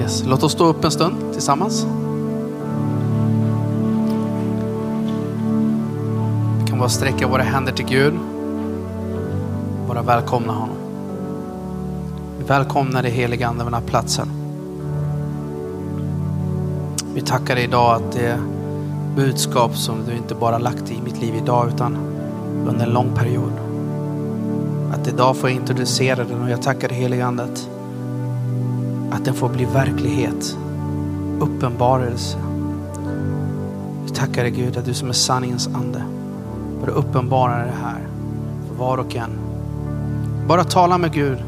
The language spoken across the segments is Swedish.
Yes. Låt oss stå upp en stund tillsammans. Vi kan bara sträcka våra händer till Gud. Bara välkomna honom. Vi välkomnar dig heliga Ande den här platsen. Vi tackar dig idag att det budskap som du inte bara lagt i mitt liv idag utan under en lång period. Att idag får jag introducera den och jag tackar dig heliga Ande att, att den får bli verklighet, uppenbarelse. Vi tackar dig Gud att du som är sanningens ande bara uppenbara det här för var och en. Bara tala med Gud.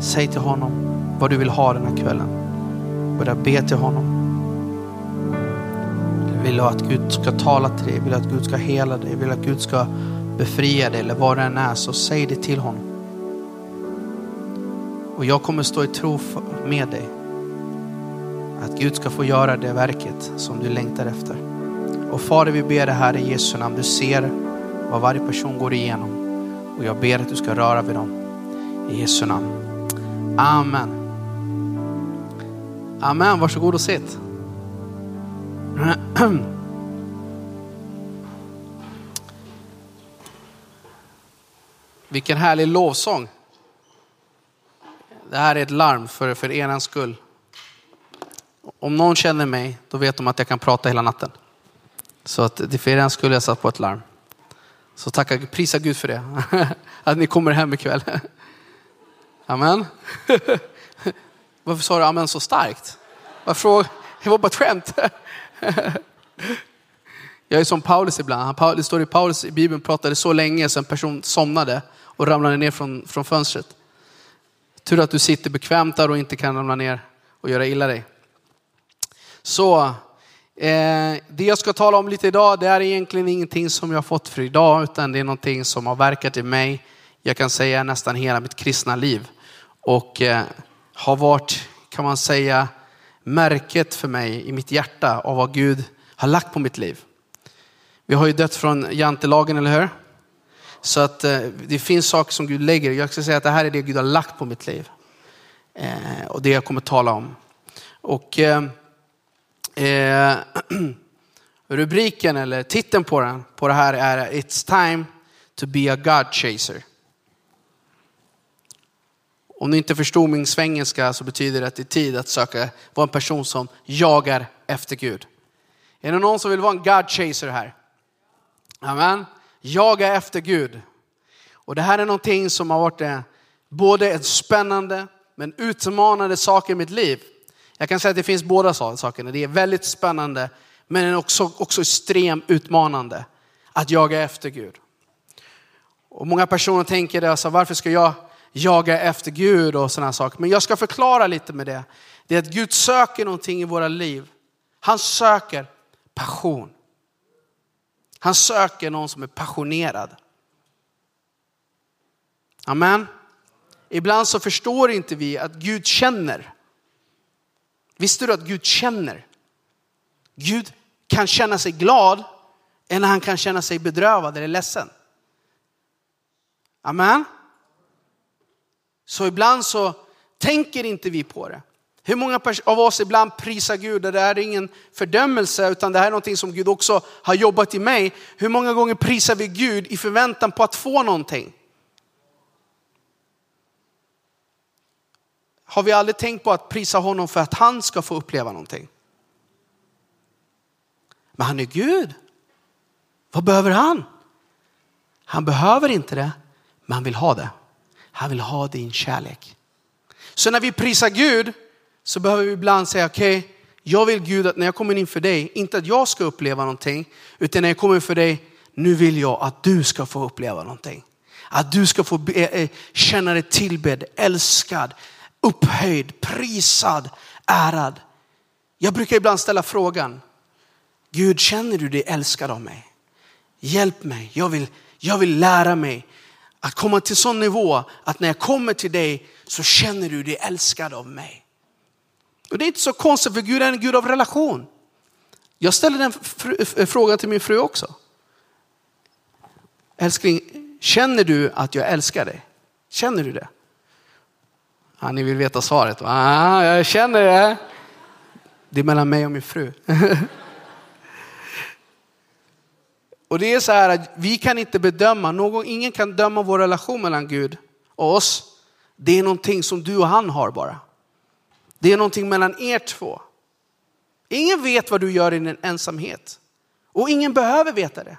Säg till honom vad du vill ha den här kvällen. Börja be till honom. Vill du att Gud ska tala till dig? Vill du att Gud ska hela dig? Vill du att Gud ska befria dig eller vad det än är så säg det till honom. Och jag kommer stå i tro med dig. Att Gud ska få göra det verket som du längtar efter. Och Fader vi ber det här i Jesu namn. Du ser vad varje person går igenom. Och jag ber att du ska röra vid dem. I Jesu namn. Amen. Amen, varsågod och sitt. Vilken härlig lovsång. Det här är ett larm för, för er skull. Om någon känner mig, då vet de att jag kan prata hela natten. Så att det är för er skull jag satt på ett larm. Så tacka, prisa Gud för det. Att ni kommer hem ikväll. Amen. Varför sa du amen så starkt? Varför, det var bara ett skämt. Jag är som Paulus ibland. Det står i Paulus i Bibeln pratade så länge så en person somnade och ramlade ner från, från fönstret. Tur att du sitter bekvämt där och inte kan ramla ner och göra illa dig. Så eh, det jag ska tala om lite idag, det är egentligen ingenting som jag har fått för idag, utan det är någonting som har verkat i mig, jag kan säga nästan hela mitt kristna liv. Och eh, har varit, kan man säga, märket för mig i mitt hjärta av vad Gud har lagt på mitt liv. Vi har ju dött från jantelagen, eller hur? Så att eh, det finns saker som Gud lägger. Jag ska säga att det här är det Gud har lagt på mitt liv. Eh, och det jag kommer tala om. Och eh, eh rubriken eller titeln på den, på det här är It's time to be a God chaser. Om ni inte förstod min svengelska så betyder det att det är tid att söka, vara en person som jagar efter Gud. Är det någon som vill vara en God chaser här? Amen. Jaga efter Gud. Och det här är någonting som har varit eh, både en spännande men utmanande sak i mitt liv. Jag kan säga att det finns båda sakerna. Det är väldigt spännande men också, också extremt utmanande att jaga efter Gud. Och många personer tänker alltså, varför ska jag jaga efter Gud och sådana saker. Men jag ska förklara lite med det. Det är att Gud söker någonting i våra liv. Han söker passion. Han söker någon som är passionerad. Amen. Ibland så förstår inte vi att Gud känner. Visste du att Gud känner? Gud kan känna sig glad eller han kan känna sig bedrövad eller ledsen. Amen. Så ibland så tänker inte vi på det. Hur många av oss ibland prisar Gud, det här är ingen fördömelse utan det här är någonting som Gud också har jobbat i mig. Hur många gånger prisar vi Gud i förväntan på att få någonting? Har vi aldrig tänkt på att prisa honom för att han ska få uppleva någonting? Men han är Gud. Vad behöver han? Han behöver inte det, men han vill ha det. Han vill ha din kärlek. Så när vi prisar Gud så behöver vi ibland säga okej, okay, jag vill Gud att när jag kommer inför dig, inte att jag ska uppleva någonting, utan när jag kommer inför dig, nu vill jag att du ska få uppleva någonting. Att du ska få eh, eh, känna dig tillbedd, älskad, upphöjd, prisad, ärad. Jag brukar ibland ställa frågan, Gud känner du dig älskad av mig? Hjälp mig, jag vill, jag vill lära mig att komma till sån nivå att när jag kommer till dig så känner du dig älskad av mig. Och det är inte så konstigt för Gud är en Gud av relation. Jag ställer den eh, frågan till min fru också. Älskling, känner du att jag älskar dig? Känner du det? Ja, ni vill veta svaret? Ah, jag känner det. Det är mellan mig och min fru. och det är så här att vi kan inte bedöma, någon, ingen kan döma vår relation mellan Gud och oss. Det är någonting som du och han har bara. Det är någonting mellan er två. Ingen vet vad du gör i din ensamhet. Och ingen behöver veta det.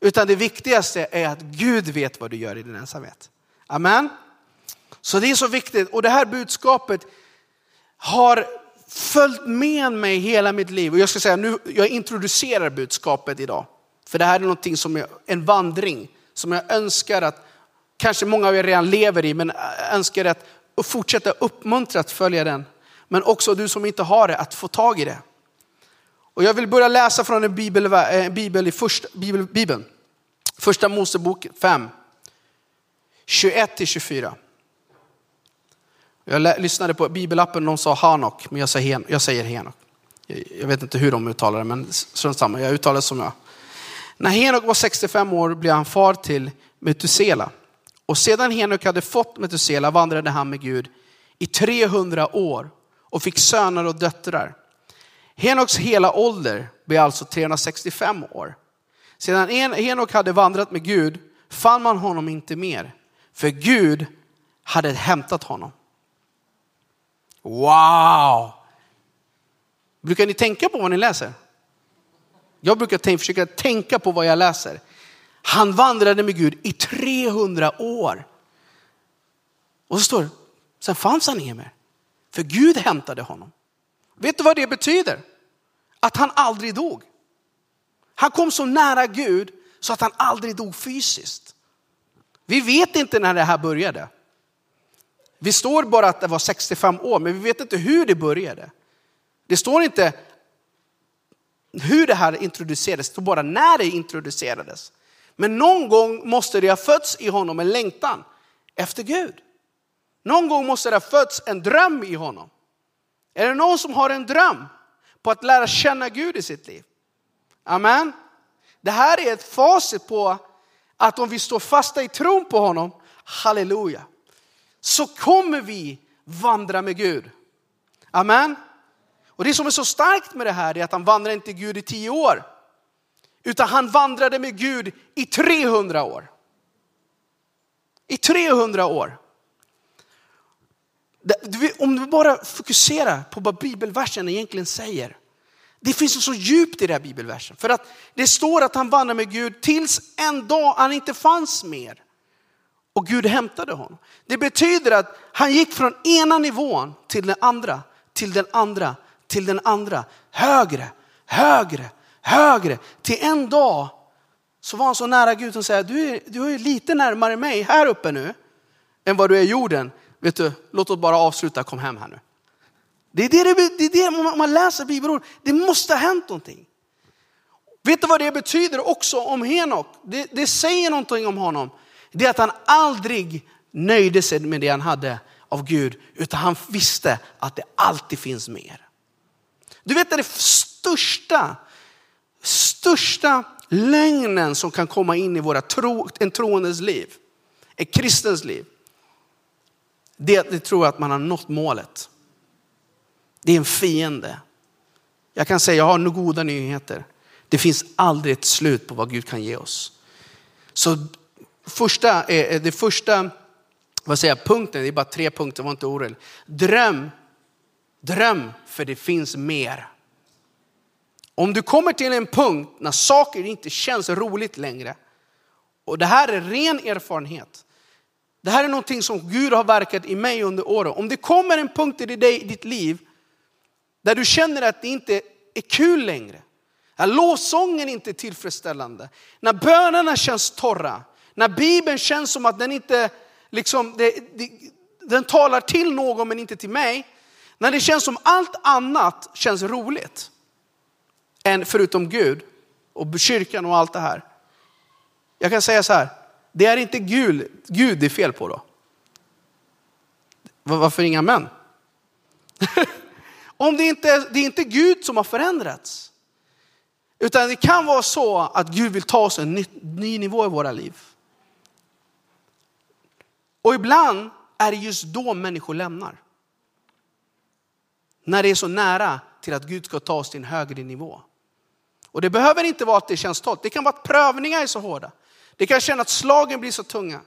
Utan det viktigaste är att Gud vet vad du gör i din ensamhet. Amen. Så det är så viktigt och det här budskapet har följt med mig hela mitt liv. Och jag ska säga nu, jag introducerar budskapet idag. För det här är någonting som är en vandring som jag önskar att, kanske många av er redan lever i, men önskar att och fortsätta uppmuntra att följa den. Men också du som inte har det, att få tag i det. Och jag vill börja läsa från en bibel, eh, en bibel i första, bibel, bibeln. Första Mosebok 5, 21-24. Jag lyssnade på bibelappen, de sa Hanok, men jag säger, jag säger Henok. Jag vet inte hur de uttalar det, men strunt samma, jag uttalar det som jag. När Henok var 65 år blev han far till Metusela. Och sedan Henok hade fått Metusela vandrade han med Gud i 300 år och fick söner och döttrar. Henoks hela ålder blev alltså 365 år. Sedan Henok hade vandrat med Gud fann man honom inte mer, för Gud hade hämtat honom. Wow! Brukar ni tänka på vad ni läser? Jag brukar tänka, försöka tänka på vad jag läser. Han vandrade med Gud i 300 år. Och så står det, sen fanns han inget mer. För Gud hämtade honom. Vet du vad det betyder? Att han aldrig dog. Han kom så nära Gud så att han aldrig dog fysiskt. Vi vet inte när det här började. Vi står bara att det var 65 år, men vi vet inte hur det började. Det står inte hur det här introducerades, det står bara när det introducerades. Men någon gång måste det ha fötts i honom en längtan efter Gud. Någon gång måste det ha fötts en dröm i honom. Är det någon som har en dröm på att lära känna Gud i sitt liv? Amen. Det här är ett facit på att om vi står fasta i tron på honom, halleluja, så kommer vi vandra med Gud. Amen. Och det som är så starkt med det här är att han vandrar inte Gud i tio år. Utan han vandrade med Gud i 300 år. I 300 år. Om du bara fokuserar på vad bibelversen egentligen säger. Det finns så djupt i den här bibelversen. För att det står att han vandrade med Gud tills en dag han inte fanns mer. Och Gud hämtade honom. Det betyder att han gick från ena nivån till den andra, till den andra, till den andra. Högre, högre, högre. Till en dag så var han så nära Gud som säger, du är, du är lite närmare mig här uppe nu än vad du är i jorden. Vet du, låt oss bara avsluta, kom hem här nu. Det är det, det, är det man läser bibelord, det måste ha hänt någonting. Vet du vad det betyder också om Henok? Det, det säger någonting om honom. Det är att han aldrig nöjde sig med det han hade av Gud, utan han visste att det alltid finns mer. Du vet det största, största lögnen som kan komma in i våra tro, en troendes liv, en kristens liv. Det är att ni tror att man har nått målet. Det är en fiende. Jag kan säga, jag har nog goda nyheter. Det finns aldrig ett slut på vad Gud kan ge oss. Så första, det första vad säger jag, punkten, det är bara tre punkter, var inte orolig. Dröm, dröm för det finns mer. Om du kommer till en punkt när saker inte känns roligt längre, och det här är ren erfarenhet. Det här är någonting som Gud har verkat i mig under åren. Om det kommer en punkt i ditt liv där du känner att det inte är kul längre, när lovsången inte är tillfredsställande, när bönerna känns torra, när Bibeln känns som att den inte, liksom, det, det, den talar till någon men inte till mig. När det känns som allt annat känns roligt. Än förutom Gud och kyrkan och allt det här. Jag kan säga så här, det är inte Gud, Gud det är fel på då. Varför inga män? Om det inte det är inte Gud som har förändrats. Utan det kan vara så att Gud vill ta oss en ny, ny nivå i våra liv. Och ibland är det just då människor lämnar. När det är så nära till att Gud ska ta oss till en högre nivå. Och det behöver inte vara att det känns torrt, Det kan vara att prövningar är så hårda. Det kan kännas att slagen blir så tunga.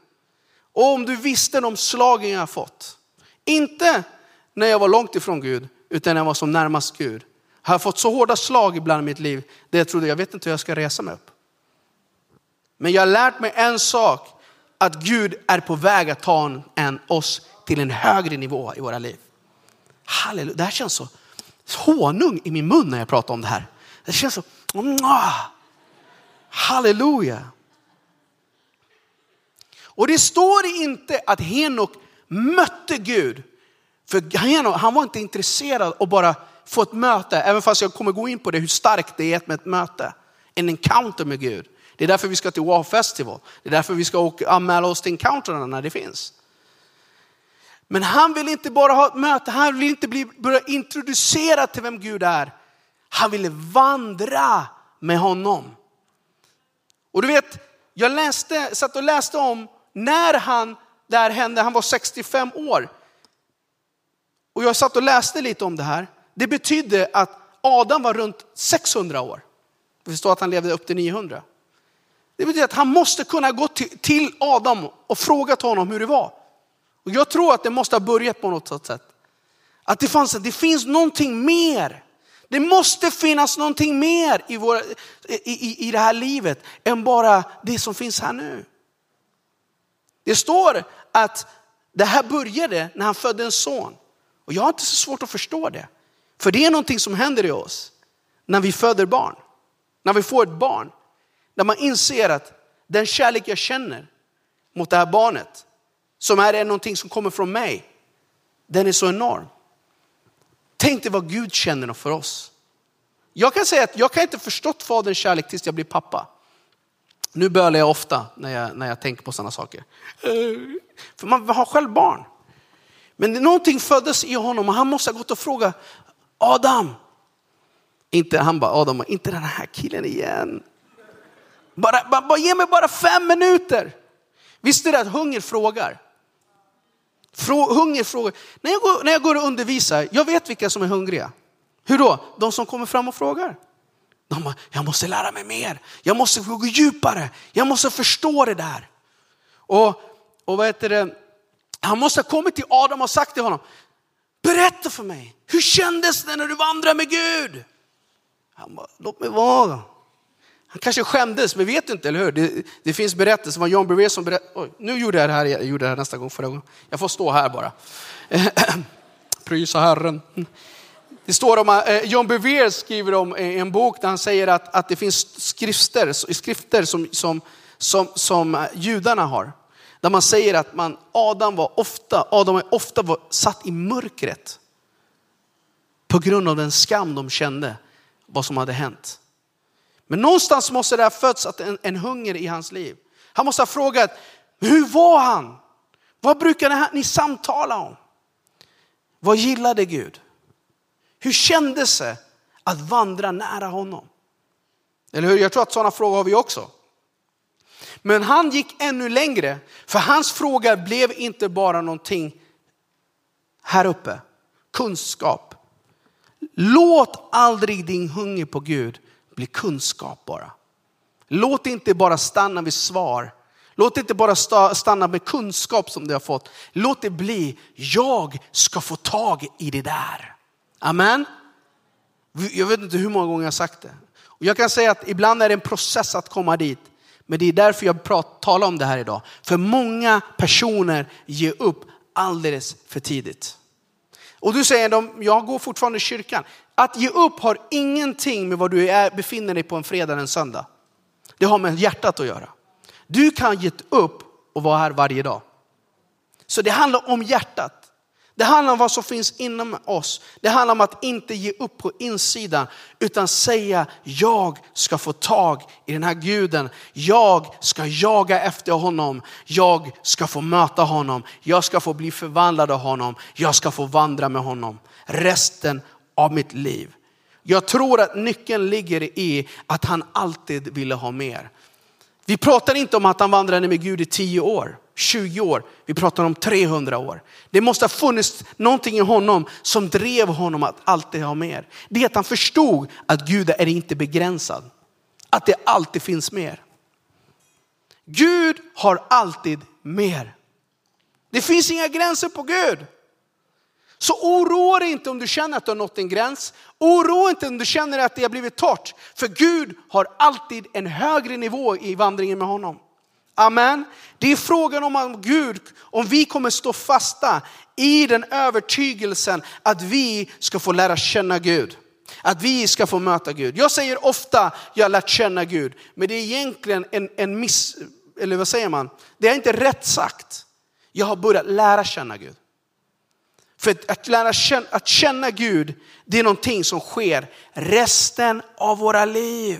Och om du visste de slagen jag har fått. Inte när jag var långt ifrån Gud, utan när jag var som närmast Gud. Har jag fått så hårda slag ibland i mitt liv, där jag trodde, jag vet inte hur jag ska resa mig upp. Men jag har lärt mig en sak, att Gud är på väg att ta en, oss till en högre nivå i våra liv. Halleluja, det här känns så honung i min mun när jag pratar om det här. Det känns så, halleluja. Och det står inte att Henok mötte Gud. För Henok, han var inte intresserad av bara få ett möte, även fast jag kommer gå in på det, hur starkt det är med ett möte. En encounter med Gud. Det är därför vi ska till Wow Festival. Det är därför vi ska åka, anmäla oss till encounterna när det finns. Men han vill inte bara ha ett möte, han vill inte bli, börja introducera till vem Gud är. Han ville vandra med honom. Och du vet, jag läste, satt och läste om när han, det här hände, han var 65 år. Och jag satt och läste lite om det här. Det betydde att Adam var runt 600 år. Vi förstår att han levde upp till 900. Det betyder att han måste kunna gå till Adam och fråga honom hur det var. Och jag tror att det måste ha börjat på något sätt. Att det, fanns, det finns någonting mer. Det måste finnas någonting mer i, vår, i, i, i det här livet än bara det som finns här nu. Det står att det här började när han födde en son. Och jag har inte så svårt att förstå det. För det är någonting som händer i oss när vi föder barn. När vi får ett barn. När man inser att den kärlek jag känner mot det här barnet, som är någonting som kommer från mig, den är så enorm. Tänk dig vad Gud känner för oss. Jag kan säga att jag kan inte förstått faderns kärlek tills jag blir pappa. Nu bölar jag ofta när jag, när jag tänker på sådana saker. Eh, för man har själv barn. Men någonting föddes i honom och han måste ha gått och frågat Adam. Inte, han bara, Adam, inte den här killen igen. Bara, bara, bara, ge mig bara fem minuter. Visste du att hunger frågar? Frå, hunger frågar. När jag, går, när jag går och undervisar, jag vet vilka som är hungriga. Hur då? De som kommer fram och frågar. De bara, jag måste lära mig mer. Jag måste gå djupare. Jag måste förstå det där. Och, och vad heter det? Han måste ha kommit till Adam och sagt till honom, berätta för mig, hur kändes det när du vandrade med Gud? Han bara, låt mig vara. Han kanske skämdes, men vet inte, eller hur? Det, det finns berättelser, var John Bevere som berättade, nu gjorde jag det här, jag gjorde det här nästa gång förra gången. Jag får stå här bara. Prisa Herren. Det står om, eh, John Bevere skriver om eh, en bok där han säger att, att det finns skrifter, skrifter som, som, som, som eh, judarna har. Där man säger att man, Adam var ofta, Adam var ofta var satt i mörkret. På grund av den skam de kände, vad som hade hänt. Men någonstans måste det ha fötts en, en hunger i hans liv. Han måste ha frågat, hur var han? Vad brukade ni samtala om? Vad gillade Gud? Hur kändes det att vandra nära honom? Eller hur? Jag tror att sådana frågor har vi också. Men han gick ännu längre, för hans fråga blev inte bara någonting här uppe, kunskap. Låt aldrig din hunger på Gud bli kunskap bara. Låt inte bara stanna vid svar. Låt inte bara stanna med kunskap som du har fått. Låt det bli, jag ska få tag i det där. Amen. Jag vet inte hur många gånger jag har sagt det. Och jag kan säga att ibland är det en process att komma dit. Men det är därför jag talar om det här idag. För många personer ger upp alldeles för tidigt. Och du säger, jag går fortfarande i kyrkan. Att ge upp har ingenting med var du är, befinner dig på en fredag eller en söndag. Det har med hjärtat att göra. Du kan ge upp och vara här varje dag. Så det handlar om hjärtat. Det handlar om vad som finns inom oss. Det handlar om att inte ge upp på insidan utan säga jag ska få tag i den här guden. Jag ska jaga efter honom. Jag ska få möta honom. Jag ska få bli förvandlad av honom. Jag ska få vandra med honom resten av mitt liv. Jag tror att nyckeln ligger i att han alltid ville ha mer. Vi pratar inte om att han vandrade med Gud i 10 år, 20 år, vi pratar om 300 år. Det måste ha funnits någonting i honom som drev honom att alltid ha mer. Det är att han förstod att Gud är inte begränsad. Att det alltid finns mer. Gud har alltid mer. Det finns inga gränser på Gud. Så oroa dig inte om du känner att du har nått en gräns. Oroa dig inte om du känner att det har blivit torrt. För Gud har alltid en högre nivå i vandringen med honom. Amen. Det är frågan om, om Gud, om vi kommer stå fasta i den övertygelsen att vi ska få lära känna Gud. Att vi ska få möta Gud. Jag säger ofta, jag har lärt känna Gud. Men det är egentligen en, en miss, eller vad säger man? Det är inte rätt sagt. Jag har börjat lära känna Gud. För att lära känna, att känna Gud, det är någonting som sker resten av våra liv.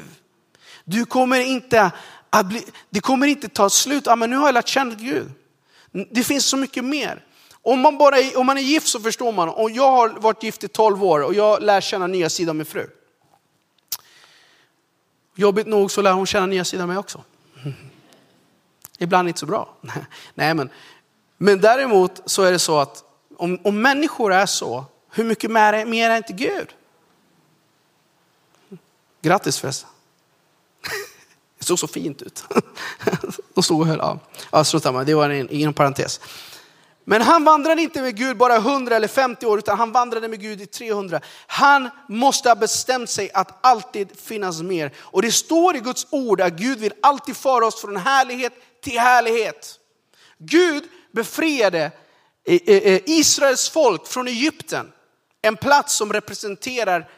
Du kommer inte att bli, det kommer inte ta slut, ah, men nu har jag lärt känna Gud. Det finns så mycket mer. Om man, bara är, om man är gift så förstår man, och jag har varit gift i 12 år och jag lär känna nya sidan av min fru. Jobbigt nog så lär hon känna nya sidan av mig också. Ibland inte så bra. Nej, men, men däremot så är det så att om, om människor är så, hur mycket mer, mer är inte Gud? Grattis förresten. Det såg så fint ut. De stod och höll av. Ja, samma, det var en, inom parentes. Men han vandrade inte med Gud bara 100 eller 50 år, utan han vandrade med Gud i 300. Han måste ha bestämt sig att alltid finnas mer. Och det står i Guds ord att Gud vill alltid föra oss från härlighet till härlighet. Gud befriade Israels folk från Egypten, en plats som representerar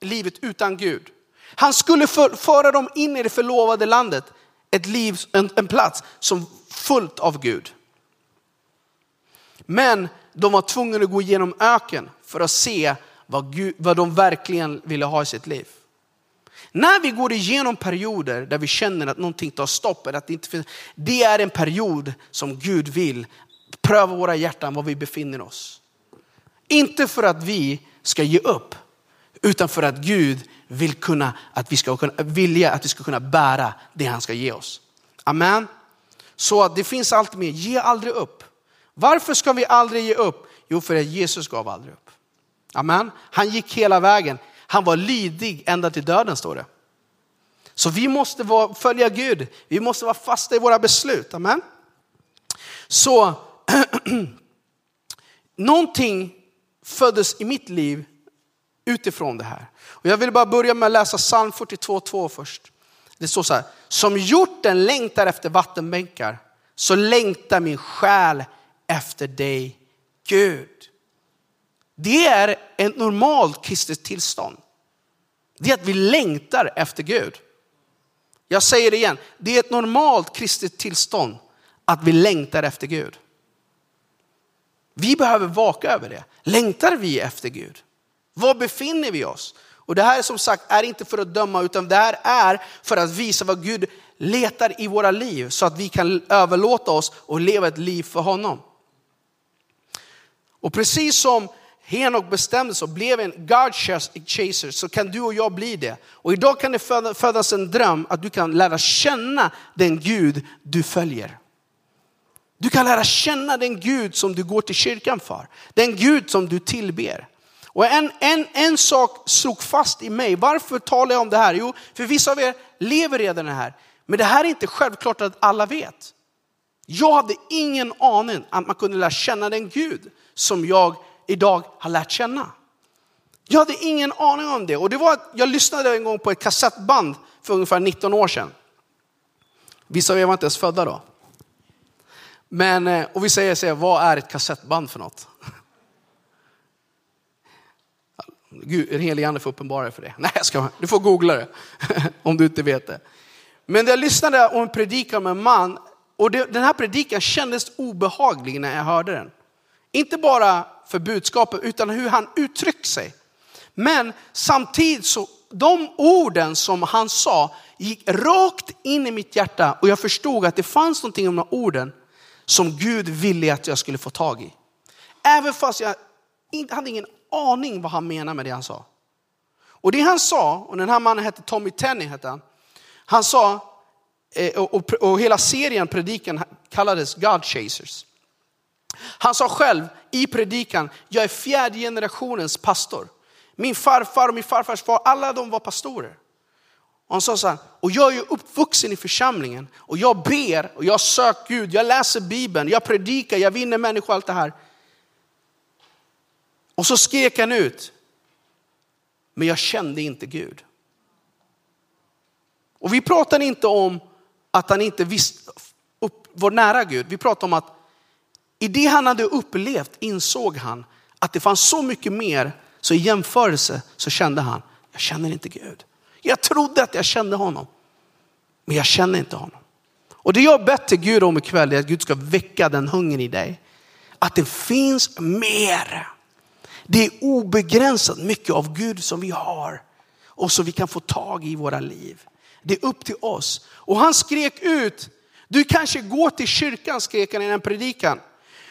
livet utan Gud. Han skulle föra dem in i det förlovade landet, ett liv, en, en plats som fullt av Gud. Men de var tvungna att gå igenom öken för att se vad, Gud, vad de verkligen ville ha i sitt liv. När vi går igenom perioder där vi känner att någonting tar stopp, eller att det, inte finns, det är en period som Gud vill pröva våra hjärtan, var vi befinner oss. Inte för att vi ska ge upp, utan för att Gud vill kunna, att vi ska kunna, vilja att vi ska kunna bära det han ska ge oss. Amen. Så det finns allt mer, ge aldrig upp. Varför ska vi aldrig ge upp? Jo, för att Jesus gav aldrig upp. Amen. Han gick hela vägen. Han var lydig ända till döden står det. Så vi måste vara, följa Gud. Vi måste vara fasta i våra beslut. Amen. Så någonting föddes i mitt liv utifrån det här. Och jag vill bara börja med att läsa psalm 42.2 först. Det står så här, som hjorten längtar efter vattenbänkar så längtar min själ efter dig Gud. Det är ett normalt kristet tillstånd. Det är att vi längtar efter Gud. Jag säger det igen, det är ett normalt kristet tillstånd att vi längtar efter Gud. Vi behöver vaka över det. Längtar vi efter Gud? Var befinner vi oss? Och det här som sagt är inte för att döma utan det här är för att visa vad Gud letar i våra liv så att vi kan överlåta oss och leva ett liv för honom. Och precis som Henok bestämde sig och blev en God chaser så kan du och jag bli det. Och idag kan det födas en dröm att du kan lära känna den Gud du följer. Du kan lära känna den Gud som du går till kyrkan för. Den Gud som du tillber. Och en, en, en sak slog fast i mig. Varför talar jag om det här? Jo, för vissa av er lever redan det här. Men det här är inte självklart att alla vet. Jag hade ingen aning att man kunde lära känna den Gud som jag idag har lärt känna. Jag hade ingen aning om det. Och det var att jag lyssnade en gång på ett kassettband för ungefär 19 år sedan. Vissa av er var inte ens födda då. Men, eh, och vi säger så här, vad är ett kassettband för något? Gud, en helig ande får uppenbara för det. Nej, jag ska, du får googla det om du inte vet det. Men jag lyssnade om en predikan med en man och det, den här predikan kändes obehaglig när jag hörde den. Inte bara för budskapet utan hur han uttryckte sig. Men samtidigt så, de orden som han sa gick rakt in i mitt hjärta och jag förstod att det fanns någonting om de orden som Gud ville att jag skulle få tag i. Även fast jag inte hade ingen aning vad han menade med det han sa. Och det han sa, och den här mannen hette Tommy Tenney, hette han. Han sa, eh, och, och hela serien predikan kallades God chasers. Han sa själv i predikan, jag är fjärde generationens pastor. Min farfar och min farfars far, alla de var pastorer. Och han sa så här, och jag är ju uppvuxen i församlingen och jag ber och jag söker Gud, jag läser Bibeln, jag predikar, jag vinner människor, allt det här. Och så skrek han ut, men jag kände inte Gud. Och vi pratar inte om att han inte visste, upp, var nära Gud. Vi pratar om att i det han hade upplevt insåg han att det fanns så mycket mer, så i jämförelse så kände han, jag känner inte Gud. Jag trodde att jag kände honom, men jag känner inte honom. Och det jag bett till Gud om ikväll är att Gud ska väcka den hungern i dig. Att det finns mer. Det är obegränsat mycket av Gud som vi har och som vi kan få tag i våra liv. Det är upp till oss. Och han skrek ut, du kanske går till kyrkan, skrek han i den predikan.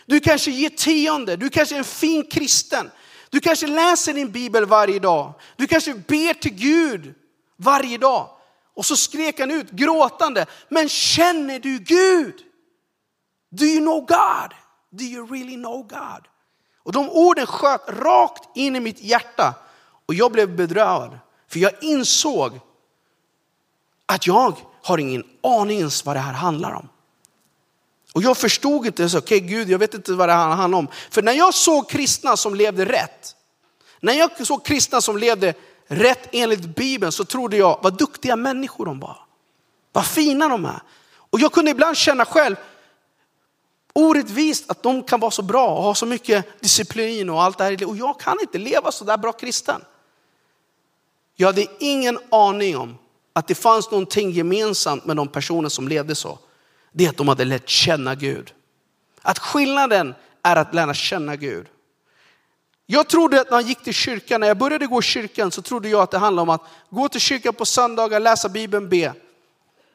Du kanske ger tionde, du kanske är en fin kristen. Du kanske läser din bibel varje dag. Du kanske ber till Gud varje dag. Och så skrek han ut gråtande, men känner du Gud? Do you know God? Do you really know God? Och de orden sköt rakt in i mitt hjärta och jag blev bedrövad. För jag insåg att jag har ingen aning ens vad det här handlar om. Och jag förstod inte, okej okay, Gud, jag vet inte vad det här handlar om. För när jag såg kristna som levde rätt, när jag såg kristna som levde rätt enligt Bibeln så trodde jag, vad duktiga människor de var. Vad fina de är. Och jag kunde ibland känna själv, orättvist att de kan vara så bra och ha så mycket disciplin och allt det här. Och jag kan inte leva så där bra kristen. Jag hade ingen aning om att det fanns någonting gemensamt med de personer som levde så. Det är att de hade lärt känna Gud. Att skillnaden är att lära känna Gud. Jag trodde att när jag gick till kyrkan, när jag började gå i kyrkan så trodde jag att det handlade om att gå till kyrkan på söndagar, läsa Bibeln, be.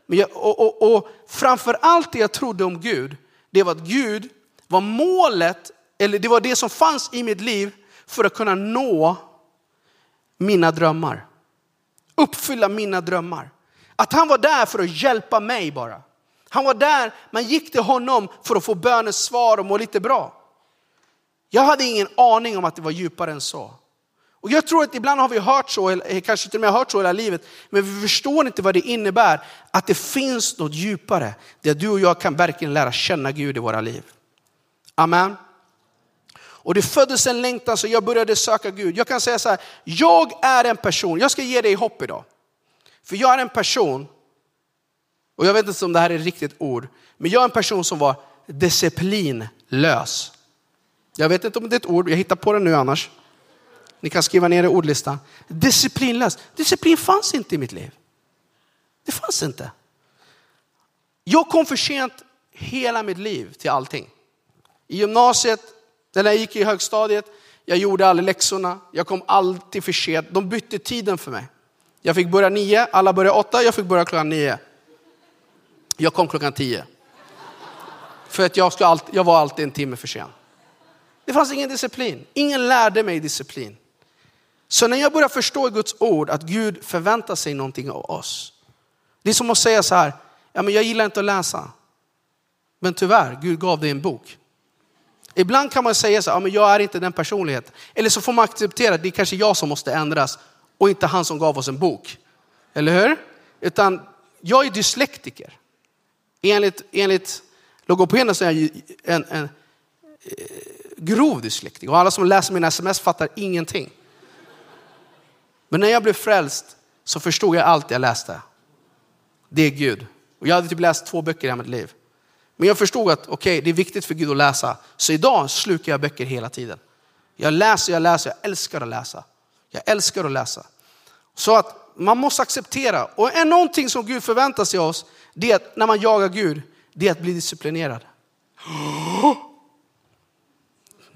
Men jag, och, och, och framför allt det jag trodde om Gud, det var att Gud var målet, eller det var det som fanns i mitt liv för att kunna nå mina drömmar. Uppfylla mina drömmar. Att han var där för att hjälpa mig bara. Han var där, man gick till honom för att få bönens svar och må lite bra. Jag hade ingen aning om att det var djupare än så. Och jag tror att ibland har vi hört så, eh, kanske till och med hört så hela livet, men vi förstår inte vad det innebär att det finns något djupare där du och jag kan verkligen lära känna Gud i våra liv. Amen. Och det föddes en längtan så jag började söka Gud. Jag kan säga så här, jag är en person, jag ska ge dig hopp idag. För jag är en person, och jag vet inte om det här är ett riktigt ord, men jag är en person som var disciplinlös. Jag vet inte om det är ett ord, jag hittar på det nu annars. Ni kan skriva ner det i ordlistan. Disciplinlös. Disciplin fanns inte i mitt liv. Det fanns inte. Jag kom för sent hela mitt liv till allting. I gymnasiet, när jag gick i högstadiet, jag gjorde aldrig läxorna. Jag kom alltid för sent. De bytte tiden för mig. Jag fick börja nio, alla började åtta, jag fick börja klockan nio. Jag kom klockan tio. För att jag, alltid, jag var alltid en timme för sen. Det fanns ingen disciplin. Ingen lärde mig disciplin. Så när jag börjar förstå Guds ord att Gud förväntar sig någonting av oss. Det är som att säga så här, ja, men jag gillar inte att läsa. Men tyvärr, Gud gav dig en bok. Ibland kan man säga så här, ja, men jag är inte den personligheten. Eller så får man acceptera att det är kanske jag som måste ändras och inte han som gav oss en bok. Eller hur? Utan jag är dyslektiker. Enligt, enligt logopeden så är jag en, en, en grov dyslektiker. Och alla som läser mina sms fattar ingenting. Men när jag blev frälst så förstod jag allt jag läste. Det är Gud. Och jag hade typ läst två böcker i mitt liv. Men jag förstod att okay, det är viktigt för Gud att läsa. Så idag slukar jag böcker hela tiden. Jag läser, jag läser, jag älskar att läsa. Jag älskar att läsa. Så att man måste acceptera. Och är någonting som Gud förväntar sig av oss, det är att när man jagar Gud, det är att bli disciplinerad.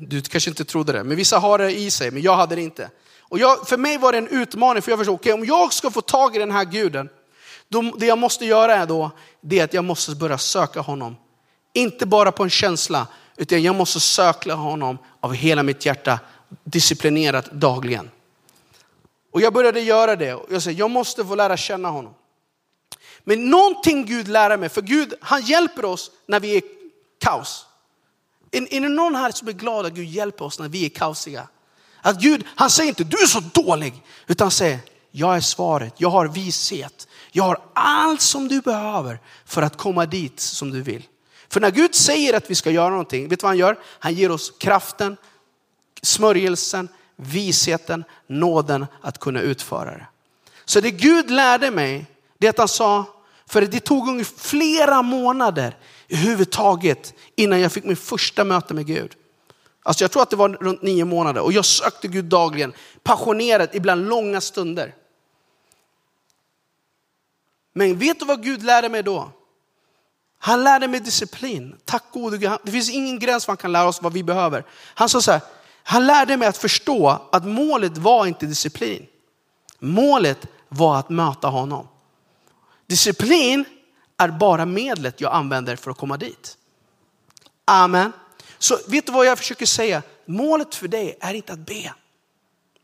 Du kanske inte trodde det, men vissa har det i sig, men jag hade det inte. Och jag, för mig var det en utmaning, för jag förstod, okay, om jag ska få tag i den här guden, då, det jag måste göra är då, det är att jag måste börja söka honom. Inte bara på en känsla, utan jag måste söka honom av hela mitt hjärta, disciplinerat dagligen. Och jag började göra det. Och jag sa, jag måste få lära känna honom. Men någonting Gud lär mig, för Gud han hjälper oss när vi är kaos. Är, är det någon här som är glad att Gud hjälper oss när vi är kaosiga? Att Gud, han säger inte du är så dålig, utan han säger jag är svaret, jag har vishet, jag har allt som du behöver för att komma dit som du vill. För när Gud säger att vi ska göra någonting, vet du vad han gör? Han ger oss kraften, smörjelsen, visheten, nåden att kunna utföra det. Så det Gud lärde mig, det att han sa, för det tog ungefär flera månader i innan jag fick min första möte med Gud. Alltså jag tror att det var runt nio månader och jag sökte Gud dagligen, passionerat, ibland långa stunder. Men vet du vad Gud lärde mig då? Han lärde mig disciplin. Tack gode Gud. Det finns ingen gräns för han kan lära oss vad vi behöver. Han sa så här, han lärde mig att förstå att målet var inte disciplin. Målet var att möta honom. Disciplin är bara medlet jag använder för att komma dit. Amen. Så vet du vad jag försöker säga? Målet för dig är inte att be.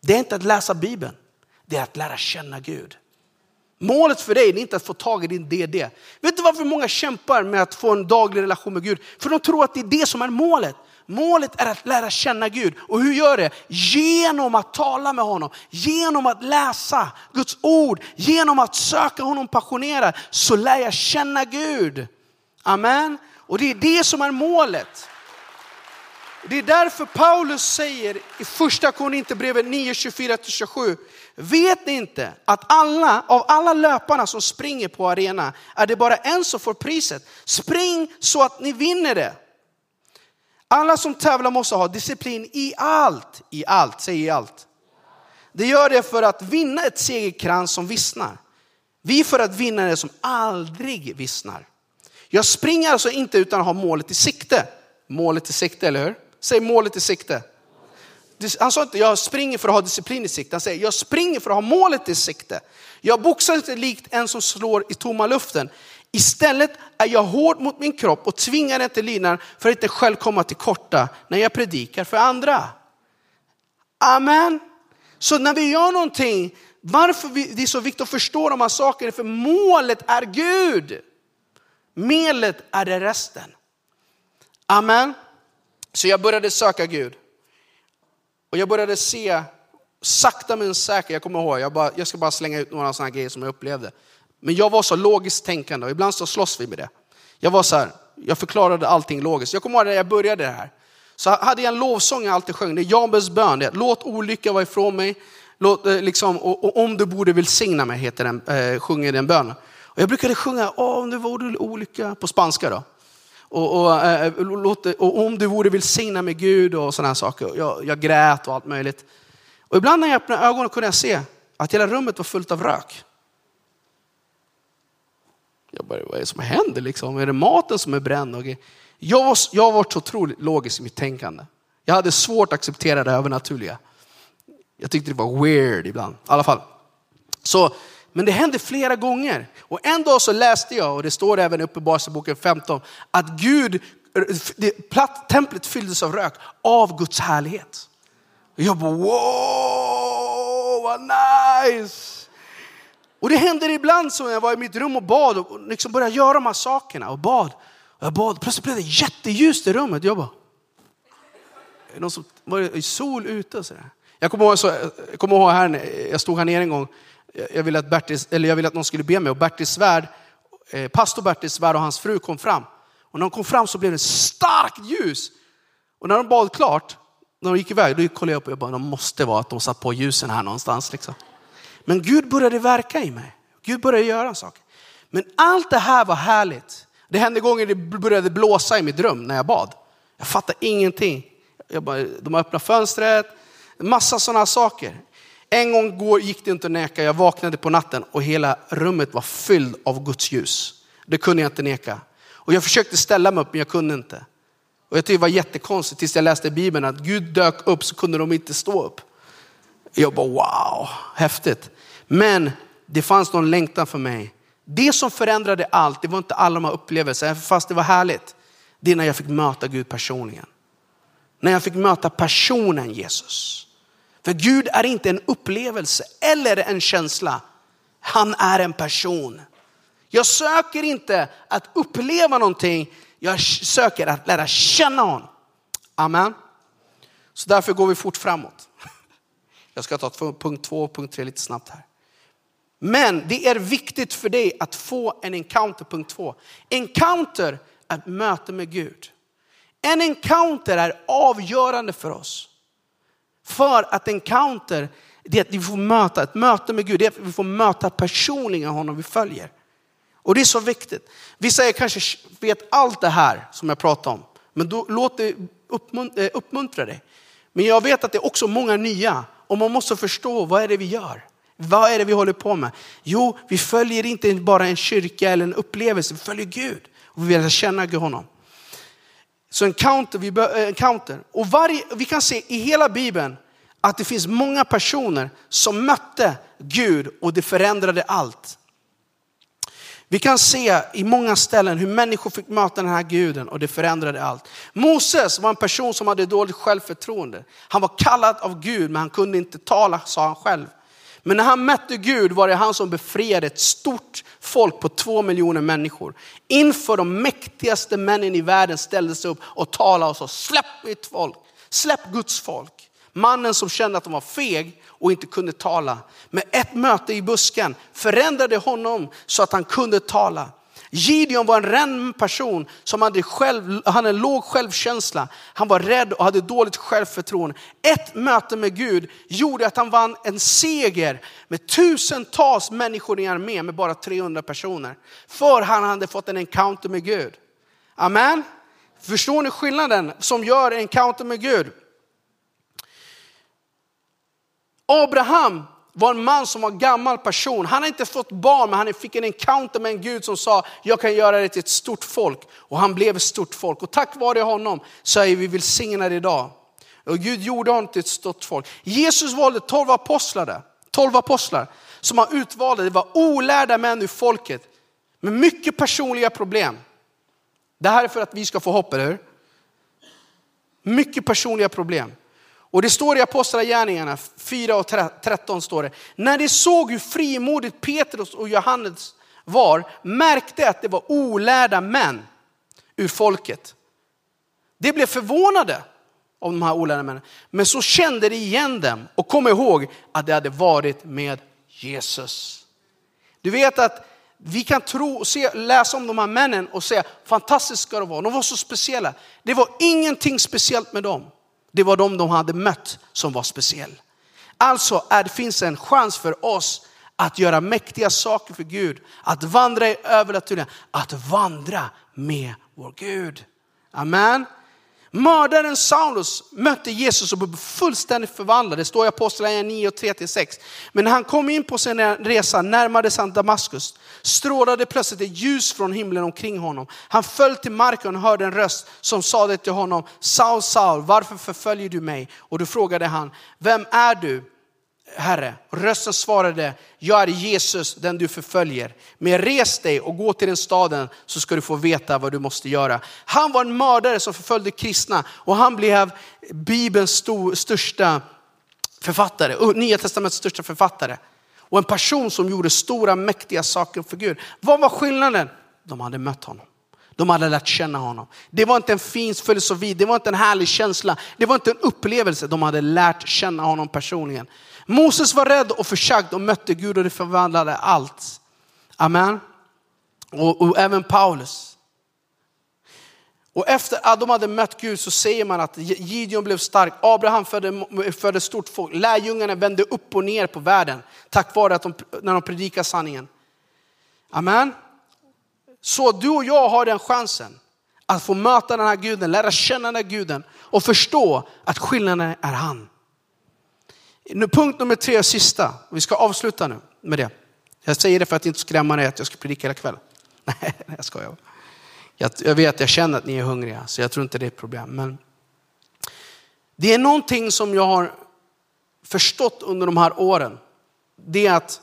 Det är inte att läsa Bibeln. Det är att lära känna Gud. Målet för dig är inte att få tag i din DD. Vet du varför många kämpar med att få en daglig relation med Gud? För de tror att det är det som är målet. Målet är att lära känna Gud. Och hur gör det? Genom att tala med honom, genom att läsa Guds ord, genom att söka honom passionerat så lär jag känna Gud. Amen. Och det är det som är målet. Det är därför Paulus säger i första Korinthierbrevet 9, 24-27. Vet ni inte att alla, av alla löparna som springer på arena är det bara en som får priset. Spring så att ni vinner det. Alla som tävlar måste ha disciplin i allt. I allt, säg i allt. Det gör det för att vinna ett segerkrans som vissnar. Vi för att vinna det som aldrig vissnar. Jag springer alltså inte utan att ha målet i sikte. Målet i sikte, eller hur? Säg målet i sikte. Han sa inte jag springer för att ha disciplin i sikte. Han säger jag springer för att ha målet i sikte. Jag boxar inte likt en som slår i tomma luften. Istället är jag hård mot min kropp och tvingar den till lydnad för att inte själv komma till korta när jag predikar för andra. Amen. Så när vi gör någonting, varför det är så viktigt att förstå de här sakerna, för målet är Gud. Medlet är det resten. Amen. Så jag började söka Gud. Och jag började se, sakta men säkert, jag kommer ihåg, jag, bara, jag ska bara slänga ut några sådana grejer som jag upplevde. Men jag var så logiskt tänkande och ibland så slåss vi med det. Jag var så här, jag förklarade allting logiskt. Jag kommer ihåg när jag började det här. Så hade jag en lovsång jag alltid sjöng, det är Jabes bön. Det, Låt olycka vara ifrån mig, Låt, eh, liksom, och, och, om du borde välsigna mig, heter den, eh, sjunger den bönen. Och jag brukade sjunga, om du vore olycka, på spanska då. Och, och, eh, låt, och om du vore välsigna med Gud och sådana saker. Jag, jag grät och allt möjligt. Och ibland när jag öppnade ögonen kunde jag se att hela rummet var fullt av rök. Jag bara, vad är det som händer liksom? Är det maten som är bränd? Jag var, jag var så otroligt logisk i mitt tänkande. Jag hade svårt att acceptera det övernaturliga. Jag tyckte det var weird ibland. I alla fall. Så, men det hände flera gånger. Och en dag så läste jag, och det står även i Uppenbarelseboken 15, att Gud, det, templet fylldes av rök av Guds härlighet. Och jag bara wow, vad nice! Och det händer ibland så när jag var i mitt rum och bad och liksom började göra de här sakerna och bad. Och jag bad, plötsligt blev det jätteljust i rummet. Jag bara, är någon som, var det sol ute och sådär? Jag kommer ihåg, så, jag kommer ihåg här, jag stod här nere en gång, jag ville att, Bertis, eller jag ville att någon skulle be mig och Bertil Svärd, eh, pastor Bertil Svärd och hans fru kom fram. Och när de kom fram så blev det starkt ljus. Och när de bad klart, när de gick iväg, då kollade jag upp och jag bara, de måste vara att de satt på ljusen här någonstans. Liksom. Men Gud började verka i mig. Gud började göra saker. Men allt det här var härligt. Det hände gånger det började blåsa i mitt rum när jag bad. Jag fattade ingenting. Jag bara, de öppnade fönstret, massa sådana saker. En gång gick det inte att neka, jag vaknade på natten och hela rummet var fyllt av Guds ljus. Det kunde jag inte neka. Och jag försökte ställa mig upp men jag kunde inte. Och jag tyckte det var jättekonstigt tills jag läste Bibeln att Gud dök upp så kunde de inte stå upp. Jag bara wow, häftigt. Men det fanns någon längtan för mig. Det som förändrade allt, det var inte alla de här upplevelserna, fast det var härligt. Det är när jag fick möta Gud personligen. När jag fick möta personen Jesus. För Gud är inte en upplevelse eller en känsla. Han är en person. Jag söker inte att uppleva någonting, Jag söker att lära känna honom. Amen. Så därför går vi fort framåt. Jag ska ta punkt två och punkt tre lite snabbt här. Men det är viktigt för dig att få en encounter, punkt två. Encounter är ett möte med Gud. En encounter är avgörande för oss. För att encounter, det är att vi får möta, ett möte med Gud, det är att vi får möta personligen honom vi följer. Och det är så viktigt. Vissa er kanske vet allt det här som jag pratar om, men då, låt det eh, uppmuntra dig. Men jag vet att det är också många nya och man måste förstå vad är det vi gör. Vad är det vi håller på med? Jo, vi följer inte bara en kyrka eller en upplevelse, vi följer Gud. Och vi vill känna honom. Så encounter, vi eh, encounter. Och varje, vi kan se i hela Bibeln att det finns många personer som mötte Gud och det förändrade allt. Vi kan se i många ställen hur människor fick möta den här guden och det förändrade allt. Moses var en person som hade dåligt självförtroende. Han var kallad av Gud men han kunde inte tala sa han själv. Men när han mötte Gud var det han som befriade ett stort folk på två miljoner människor. Inför de mäktigaste männen i världen ställde sig upp och talade och sa släpp mitt folk, släpp Guds folk. Mannen som kände att de var feg och inte kunde tala. Med ett möte i busken förändrade honom så att han kunde tala. Gideon var en rädd person som hade, själv, hade låg självkänsla. Han var rädd och hade dåligt självförtroende. Ett möte med Gud gjorde att han vann en seger med tusentals människor i armén med bara 300 personer. För han hade fått en encounter med Gud. Amen. Förstår ni skillnaden som gör en encounter med Gud? Abraham var en man som var en gammal person. Han hade inte fått barn, men han fick en encounter med en Gud som sa, jag kan göra det till ett stort folk. Och han blev ett stort folk. Och tack vare honom så är vi välsignade idag. Och Gud gjorde honom till ett stort folk. Jesus valde tolv apostlar, tolv apostlar som han utvalde. Det var olärda män ur folket med mycket personliga problem. Det här är för att vi ska få hopp, eller hur? Mycket personliga problem. Och det står i Apostlagärningarna 4 och 13 står det. När de såg hur frimodigt Petrus och Johannes var, märkte att det var olärda män ur folket. De blev förvånade av de här olärda männen. Men så kände de igen dem och kom ihåg att de hade varit med Jesus. Du vet att vi kan tro, se, läsa om de här männen och säga fantastiskt ska de vara. De var så speciella. Det var ingenting speciellt med dem. Det var de de hade mött som var speciell. Alltså är, det finns en chans för oss att göra mäktiga saker för Gud. Att vandra i övernaturliga, att vandra med vår Gud. Amen. Mördaren Saulus mötte Jesus och blev fullständigt förvandlad. Det står i Apostlagärningarna 9 och 3-6. Men när han kom in på sin resa närmade sig Damaskus strålade plötsligt ett ljus från himlen omkring honom. Han föll till marken och hörde en röst som sade till honom, Saul, Saul, varför förföljer du mig? Och då frågade han, vem är du? Herre. Rösten svarade, jag är Jesus den du förföljer. Men res dig och gå till den staden så ska du få veta vad du måste göra. Han var en mördare som förföljde kristna och han blev Bibelns stor, största författare, Nya testamentets största författare. Och en person som gjorde stora mäktiga saker för Gud. Vad var skillnaden? De hade mött honom. De hade lärt känna honom. Det var inte en fin filosofi, det var inte en härlig känsla, det var inte en upplevelse. De hade lärt känna honom personligen. Moses var rädd och försagd och mötte Gud och det förvandlade allt. Amen. Och, och, även Paulus. Och efter att de hade mött Gud så säger man att Gideon blev stark, Abraham födde, födde stort folk, lärjungarna vände upp och ner på världen tack vare att de, när de predikar sanningen. Amen. Så du och jag har den chansen att få möta den här guden, lära känna den här guden och förstå att skillnaden är han. Nu, punkt nummer tre sista, vi ska avsluta nu med det. Jag säger det för att inte skrämma dig att jag ska predika hela kvällen. Nej, jag skojar. Jag, jag vet, jag känner att ni är hungriga, så jag tror inte det är ett problem. Men det är någonting som jag har förstått under de här åren. Det är att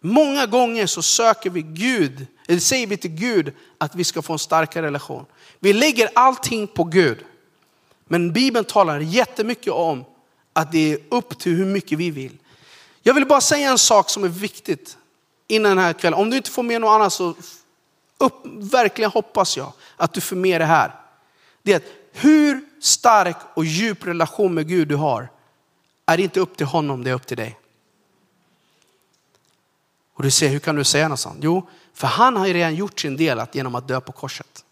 många gånger så söker vi Gud, eller säger vi till Gud att vi ska få en starkare relation. Vi lägger allting på Gud. Men Bibeln talar jättemycket om att det är upp till hur mycket vi vill. Jag vill bara säga en sak som är viktigt innan den här kvällen. Om du inte får med något annat så upp, verkligen hoppas jag att du får med det här. Det är att hur stark och djup relation med Gud du har är inte upp till honom, det är upp till dig. Och du säger, hur kan du säga något sånt? Jo, för han har ju redan gjort sin del att, genom att dö på korset.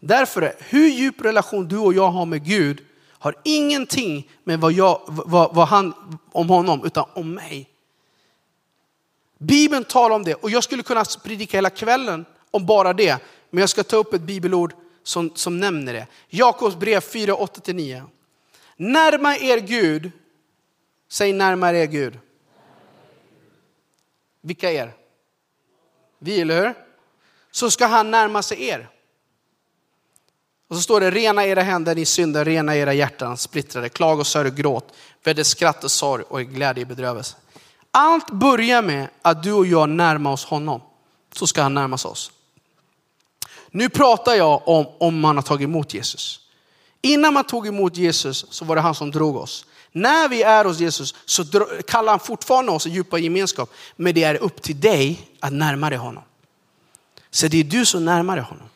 Därför, är, hur djup relation du och jag har med Gud har ingenting med vad, jag, vad, vad han, om honom, utan om mig. Bibeln talar om det och jag skulle kunna predika hela kvällen om bara det. Men jag ska ta upp ett bibelord som, som nämner det. Jakobs brev 4, 8-9. Närma er Gud, säg närmare er Gud. Vilka er? Vi, eller hur? Så ska han närma sig er. Och så står det, rena era händer ni synder, rena era hjärtan splittrade, klag och sörj och gråt, vädde skratt och sorg och glädje i bedrövelse. Allt börjar med att du och jag närmar oss honom. Så ska han närma sig oss. Nu pratar jag om om man har tagit emot Jesus. Innan man tog emot Jesus så var det han som drog oss. När vi är hos Jesus så kallar han fortfarande oss i djupa gemenskap. Men det är upp till dig att närma dig honom. Så det är du som närmar dig honom.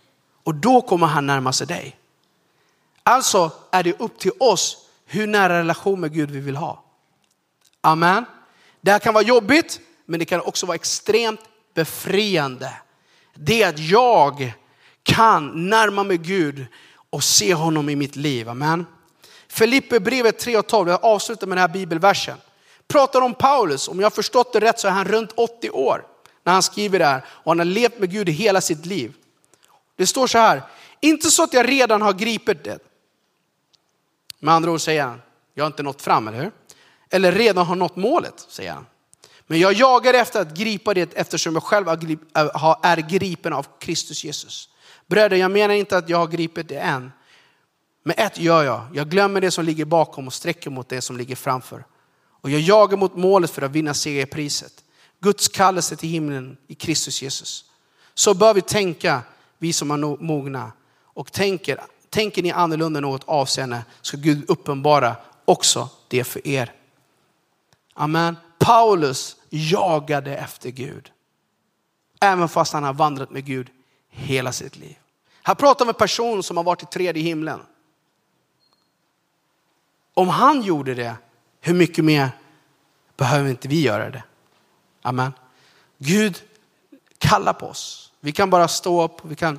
Och då kommer han närma sig dig. Alltså är det upp till oss hur nära relation med Gud vi vill ha. Amen. Det här kan vara jobbigt, men det kan också vara extremt befriande. Det är att jag kan närma mig Gud och se honom i mitt liv. Amen. Filippe brevet 3 och 12, jag avslutar med den här bibelversen. Pratar om Paulus, om jag har förstått det rätt så är han runt 80 år när han skriver det här och han har levt med Gud i hela sitt liv. Det står så här, inte så att jag redan har gripit det. Med andra ord säger han, jag har inte nått fram, eller hur? Eller redan har nått målet, säger han. Men jag jagar efter att gripa det eftersom jag själv äh, är gripen av Kristus Jesus. Bröder, jag menar inte att jag har gripit det än. Men ett gör jag, jag glömmer det som ligger bakom och sträcker mot det som ligger framför. Och jag jagar mot målet för att vinna segerpriset. Guds kallelse till himlen i Kristus Jesus. Så bör vi tänka, vi som är mogna. Och tänker, tänker ni annorlunda i något avseende ska Gud uppenbara också det för er. Amen. Paulus jagade efter Gud. Även fast han har vandrat med Gud hela sitt liv. Han pratar med en person som har varit i tredje himlen. Om han gjorde det, hur mycket mer behöver inte vi göra det? Amen. Gud kallar på oss. Vi kan bara stå upp, vi kan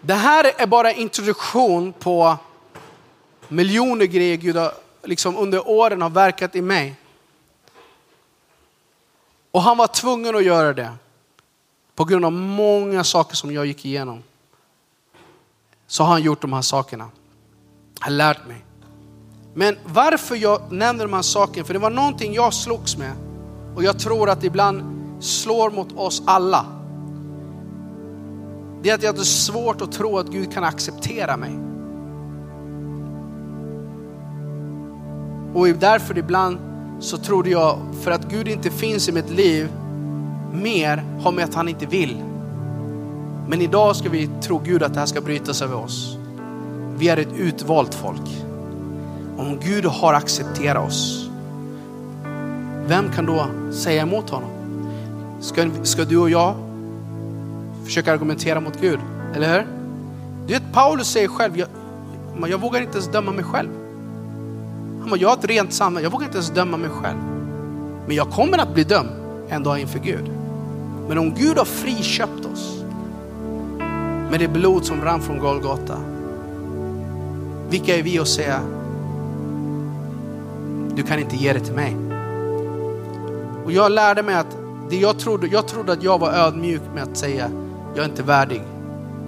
Det här är bara introduktion på miljoner grejer Gud har, liksom under åren har verkat i mig. Och han var tvungen att göra det. På grund av många saker som jag gick igenom. Så har han gjort de här sakerna. Han har lärt mig. Men varför jag nämner de här sakerna, för det var någonting jag slogs med. Och jag tror att det ibland slår mot oss alla. Det är att jag har svårt att tro att Gud kan acceptera mig. Och därför ibland så trodde jag, för att Gud inte finns i mitt liv, mer har med att han inte vill. Men idag ska vi tro Gud att det här ska brytas över oss. Vi är ett utvalt folk. Om Gud har accepterat oss, vem kan då säga emot honom? Ska, ska du och jag försöka argumentera mot Gud? Eller hur? Du vet, Paulus säger själv, jag, jag vågar inte ens döma mig själv. Han bara, jag har ett rent samvete, jag vågar inte ens döma mig själv. Men jag kommer att bli dömd en dag inför Gud. Men om Gud har friköpt oss med det blod som rann från Golgata. Vilka är vi att säga, du kan inte ge det till mig. Och jag lärde mig att det jag trodde, jag trodde att jag var ödmjuk med att säga, jag är inte värdig.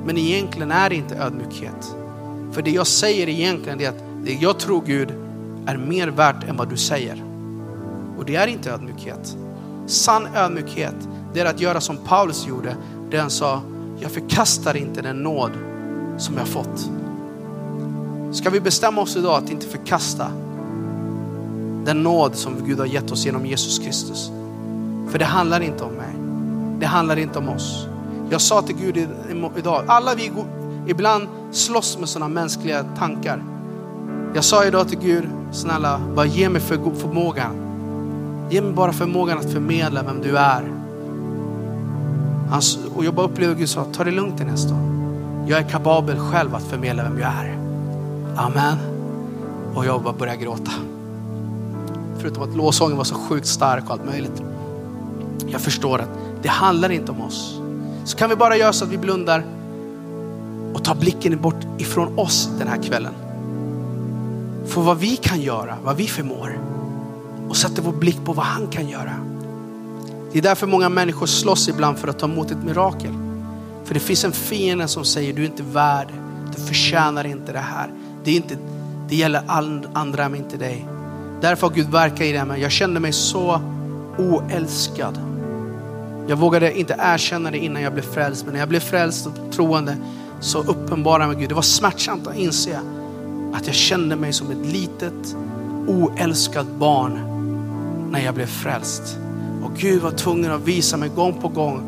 Men egentligen är det inte ödmjukhet. För det jag säger egentligen är att det jag tror Gud är mer värt än vad du säger. Och det är inte ödmjukhet. Sann ödmjukhet, det är att göra som Paulus gjorde. Där han sa, jag förkastar inte den nåd som jag fått. Ska vi bestämma oss idag att inte förkasta den nåd som Gud har gett oss genom Jesus Kristus. För det handlar inte om mig. Det handlar inte om oss. Jag sa till Gud idag, alla vi ibland slåss med sådana mänskliga tankar. Jag sa idag till Gud, snälla, bara ge mig för förmågan. Ge mig bara förmågan att förmedla vem du är. Han, och jag bara upplevde Gud sa, ta det lugnt till nästa Jag är kapabel själv att förmedla vem jag är. Amen. Och jag bara började gråta. Förutom att låsången var så sjukt stark och allt möjligt. Jag förstår att det handlar inte om oss. Så kan vi bara göra så att vi blundar och tar blicken bort ifrån oss den här kvällen. För vad vi kan göra, vad vi förmår. Och sätter vår blick på vad han kan göra. Det är därför många människor slåss ibland för att ta emot ett mirakel. För det finns en fiende som säger du är inte värd, du förtjänar inte det här. Det, är inte, det gäller andra men inte dig. Därför har Gud verkat i det. Men jag kände mig så oälskad. Jag vågade inte erkänna det innan jag blev frälst. Men när jag blev frälst och troende så uppenbarade mig Gud. Det var smärtsamt att inse att jag kände mig som ett litet oälskat barn när jag blev frälst. Och Gud var tvungen att visa mig gång på gång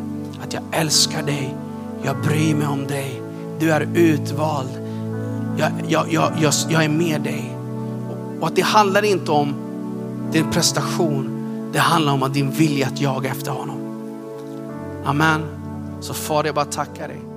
att jag älskar dig. Jag bryr mig om dig. Du är utvald. Jag, jag, jag, jag, jag är med dig. Och att det handlar inte om din prestation. Det handlar om att din vilja att jaga efter honom. Amen. Så far, jag bara tackar dig.